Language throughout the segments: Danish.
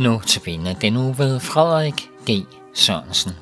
Nu tabiner den uge ved Frederik G. Sørensen.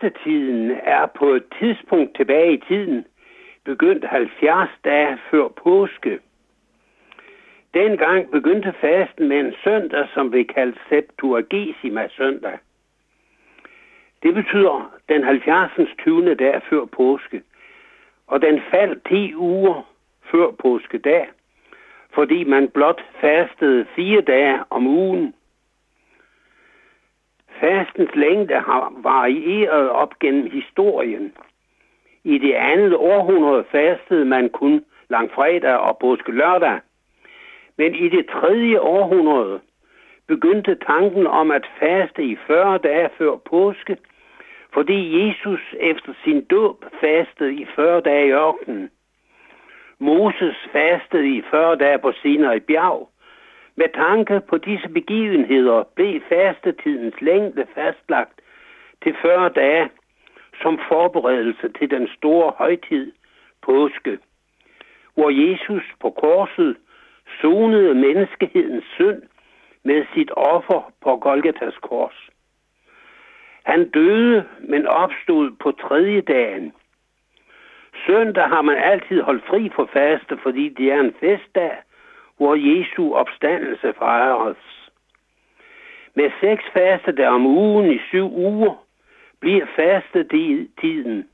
Fastetiden er på et tidspunkt tilbage i tiden begyndt 70 dage før påske. Dengang begyndte fasten med en søndag, som vi kaldte Septuagesima søndag. Det betyder den 70. 20. dag før påske, og den faldt 10 uger før påskedag, fordi man blot fastede fire dage om ugen Fastens længde har varieret op gennem historien. I det andet århundrede fastede man kun langfredag og påske lørdag. Men i det tredje århundrede begyndte tanken om at faste i 40 dage før påske, fordi Jesus efter sin dåb fastede i 40 dage i ørkenen. Moses fastede i 40 dage på Sinai bjerg, med tanke på disse begivenheder blev fastetidens længde fastlagt til 40 dage som forberedelse til den store højtid, påske, hvor Jesus på korset sonede menneskehedens synd med sit offer på Golgatas kors. Han døde, men opstod på tredje dagen. Søndag har man altid holdt fri for faste, fordi det er en festdag, hvor Jesu opstandelse fejres. Med seks der om ugen i syv uger bliver fastetiden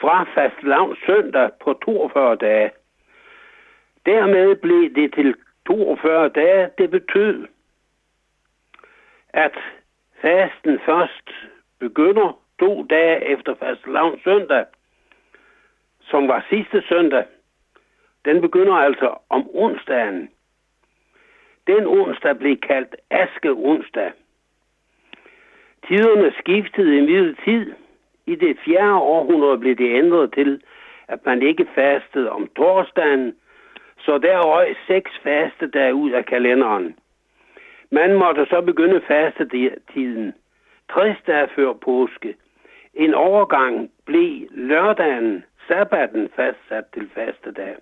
fra fastlavn søndag på 42 dage. Dermed blev det til 42 dage. Det betød, at fasten først begynder to dage efter fastlavn søndag, som var sidste søndag, den begynder altså om onsdagen. Den onsdag blev kaldt Aske onsdag. Tiderne skiftede i middel tid. I det fjerde århundrede blev det ændret til, at man ikke fastede om torsdagen, så der røg seks faste dage ud af kalenderen. Man måtte så begynde fastetiden 60 dage før påske. En overgang blev lørdagen, sabbaten, fastsat til fastedag.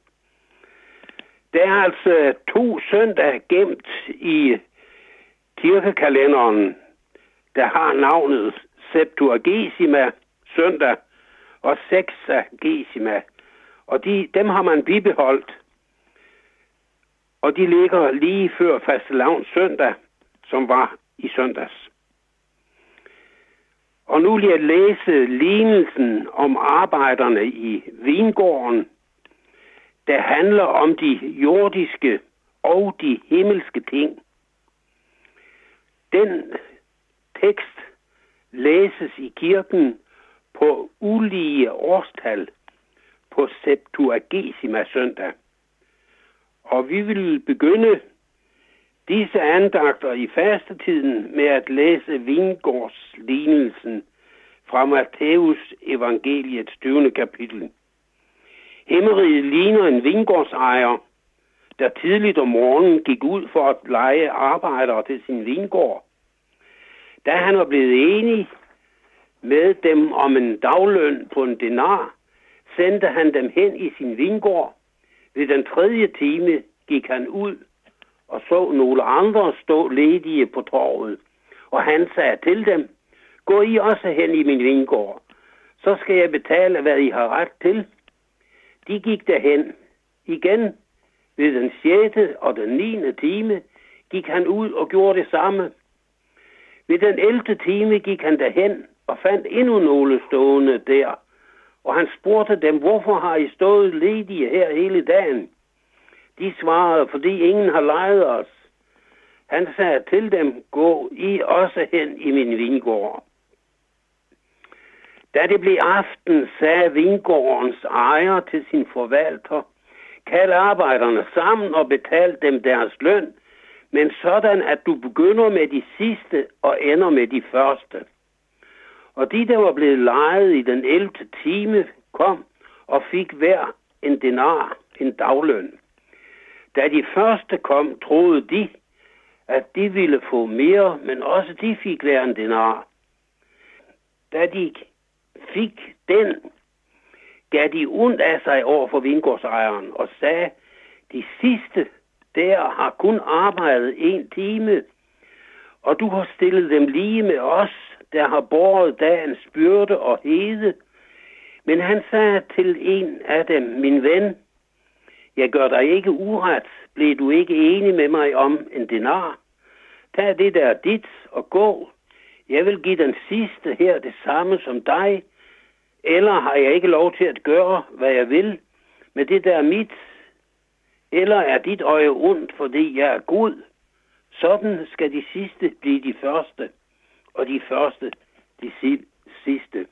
Der er altså to søndage gemt i kirkekalenderen, der har navnet Septuagesima søndag og Sexagesima. Og de, dem har man bibeholdt. Og de ligger lige før fastelavns søndag, som var i søndags. Og nu vil jeg læse lignelsen om arbejderne i vingården, der handler om de jordiske og de himmelske ting. Den tekst læses i kirken på ulige årstal på Septuagesima søndag. Og vi vil begynde disse andagter i fastetiden med at læse vingårdslignelsen fra Matthæus evangeliets 20. kapitel. Hemmeriget ligner en vingårdsejer, der tidligt om morgenen gik ud for at lege arbejdere til sin vingård. Da han var blevet enig med dem om en dagløn på en denar, sendte han dem hen i sin vingård. Ved den tredje time gik han ud og så nogle andre stå ledige på torvet. Og han sagde til dem, gå I også hen i min vingård, så skal jeg betale, hvad I har ret til. De gik derhen. Igen ved den 6. og den 9. time gik han ud og gjorde det samme. Ved den 11. time gik han derhen og fandt endnu nogle stående der. Og han spurgte dem, hvorfor har I stået ledige her hele dagen? De svarede, fordi ingen har lejet os. Han sagde til dem, gå I også hen i min vingård. Da det blev aften, sagde vingårdens ejer til sin forvalter, kald arbejderne sammen og betal dem deres løn, men sådan, at du begynder med de sidste og ender med de første. Og de, der var blevet lejet i den 11. time, kom og fik hver en denar, en dagløn. Da de første kom, troede de, at de ville få mere, men også de fik hver en denar. Da de fik den, gav de ondt af sig over for vingårdsejeren og sagde, de sidste der har kun arbejdet en time, og du har stillet dem lige med os, der har båret dagens byrde og hede. Men han sagde til en af dem, min ven, jeg gør dig ikke uret, blev du ikke enig med mig om en denar? Tag det der dit og gå. Jeg vil give den sidste her det samme som dig. Eller har jeg ikke lov til at gøre, hvad jeg vil med det der mit? Eller er dit øje ondt, fordi jeg er Gud? Sådan skal de sidste blive de første, og de første de sidste.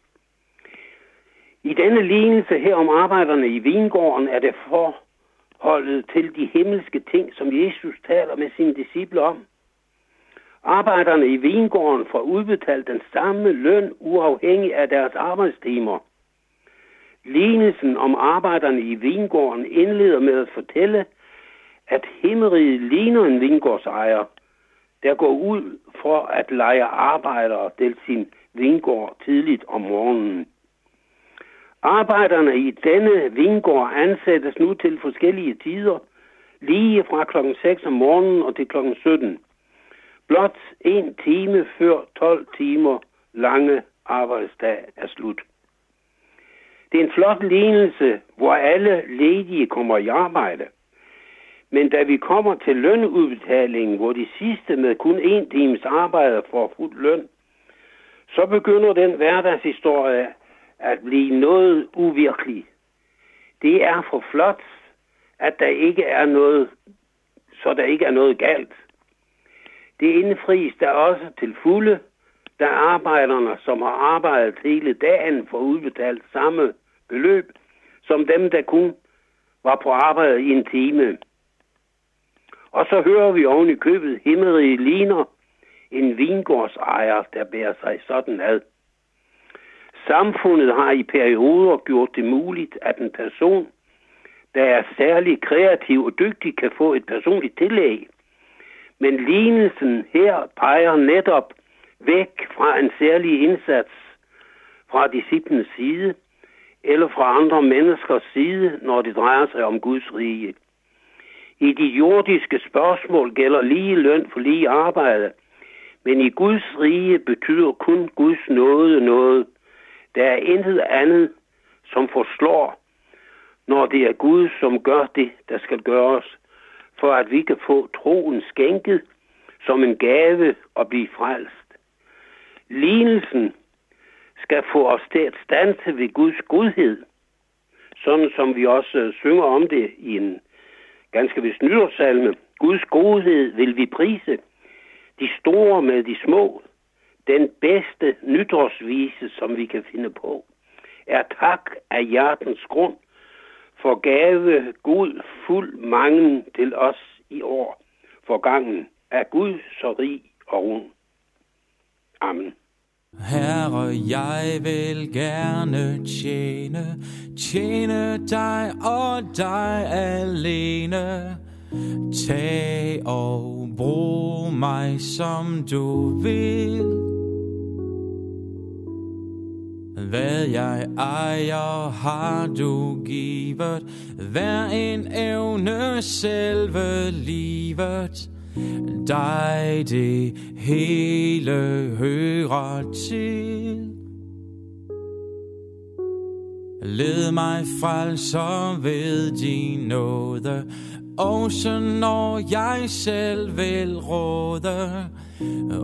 I denne lignelse her om arbejderne i vingården er det forholdet til de himmelske ting, som Jesus taler med sine disciple om. Arbejderne i vingården får udbetalt den samme løn uafhængig af deres arbejdstimer. Lignelsen om arbejderne i vingården indleder med at fortælle, at himmeriget ligner en vingårdsejer, der går ud for at lege arbejdere til sin vingård tidligt om morgenen. Arbejderne i denne vingård ansættes nu til forskellige tider, lige fra klokken 6 om morgenen og til klokken 17. Blot en time før 12 timer lange arbejdsdag er slut. Det er en flot lignelse, hvor alle ledige kommer i arbejde. Men da vi kommer til lønudbetalingen, hvor de sidste med kun en times arbejde får fuld løn, så begynder den hverdagshistorie at blive noget uvirkelig. Det er for flot, at der ikke er noget, så der ikke er noget galt. Det indfries der også til fulde, da arbejderne, som har arbejdet hele dagen, får udbetalt samme beløb, som dem, der kun var på arbejde i en time. Og så hører vi oven i købet himmerige ligner en vingårdsejer, der bærer sig sådan ad. Samfundet har i perioder gjort det muligt, at en person, der er særlig kreativ og dygtig, kan få et personligt tillæg. Men lignelsen her peger netop væk fra en særlig indsats fra disciplenes side, eller fra andre menneskers side, når det drejer sig om Guds rige. I de jordiske spørgsmål gælder lige løn for lige arbejde, men i Guds rige betyder kun Guds nåde noget. Der er intet andet, som forslår, når det er Gud, som gør det, der skal gøres, for at vi kan få troen skænket som en gave og blive frelst. Lignelsen skal få os til at stanse ved Guds godhed, sådan som vi også synger om det i en ganske vist nyårssalme. Guds godhed vil vi prise, de store med de små. Den bedste nytårsvise, som vi kan finde på, er tak af hjertens grund for gave Gud fuld mange til os i år. For gangen er Gud så rig og rund. Amen. Herre, jeg vil gerne tjene, tjene dig og dig alene. Tag og brug mig som du vil. Hvad jeg ejer har du givet, hver en evne selve livet. Dig det hele hører til. Led mig frelser ved din nåde, også når jeg selv vil råde,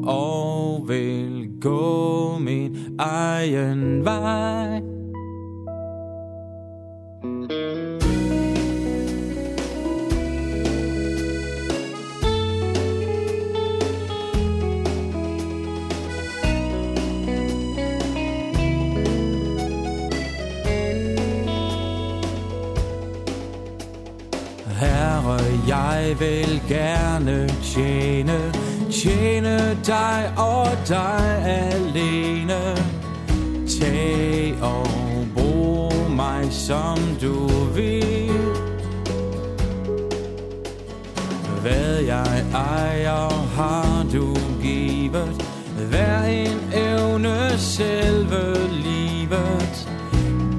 og vil gå min egen vej. Jeg vil gerne tjene, tjene dig og dig alene. Tag og brug mig som du vil. Hvad jeg ejer har du givet, hver en evne selve livet.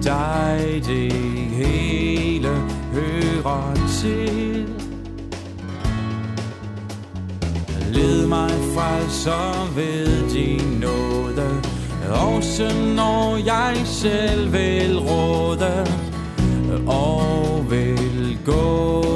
Dig det hele hører til. mig frelser ved din nåde. Også når jeg selv vil råde og vil gå.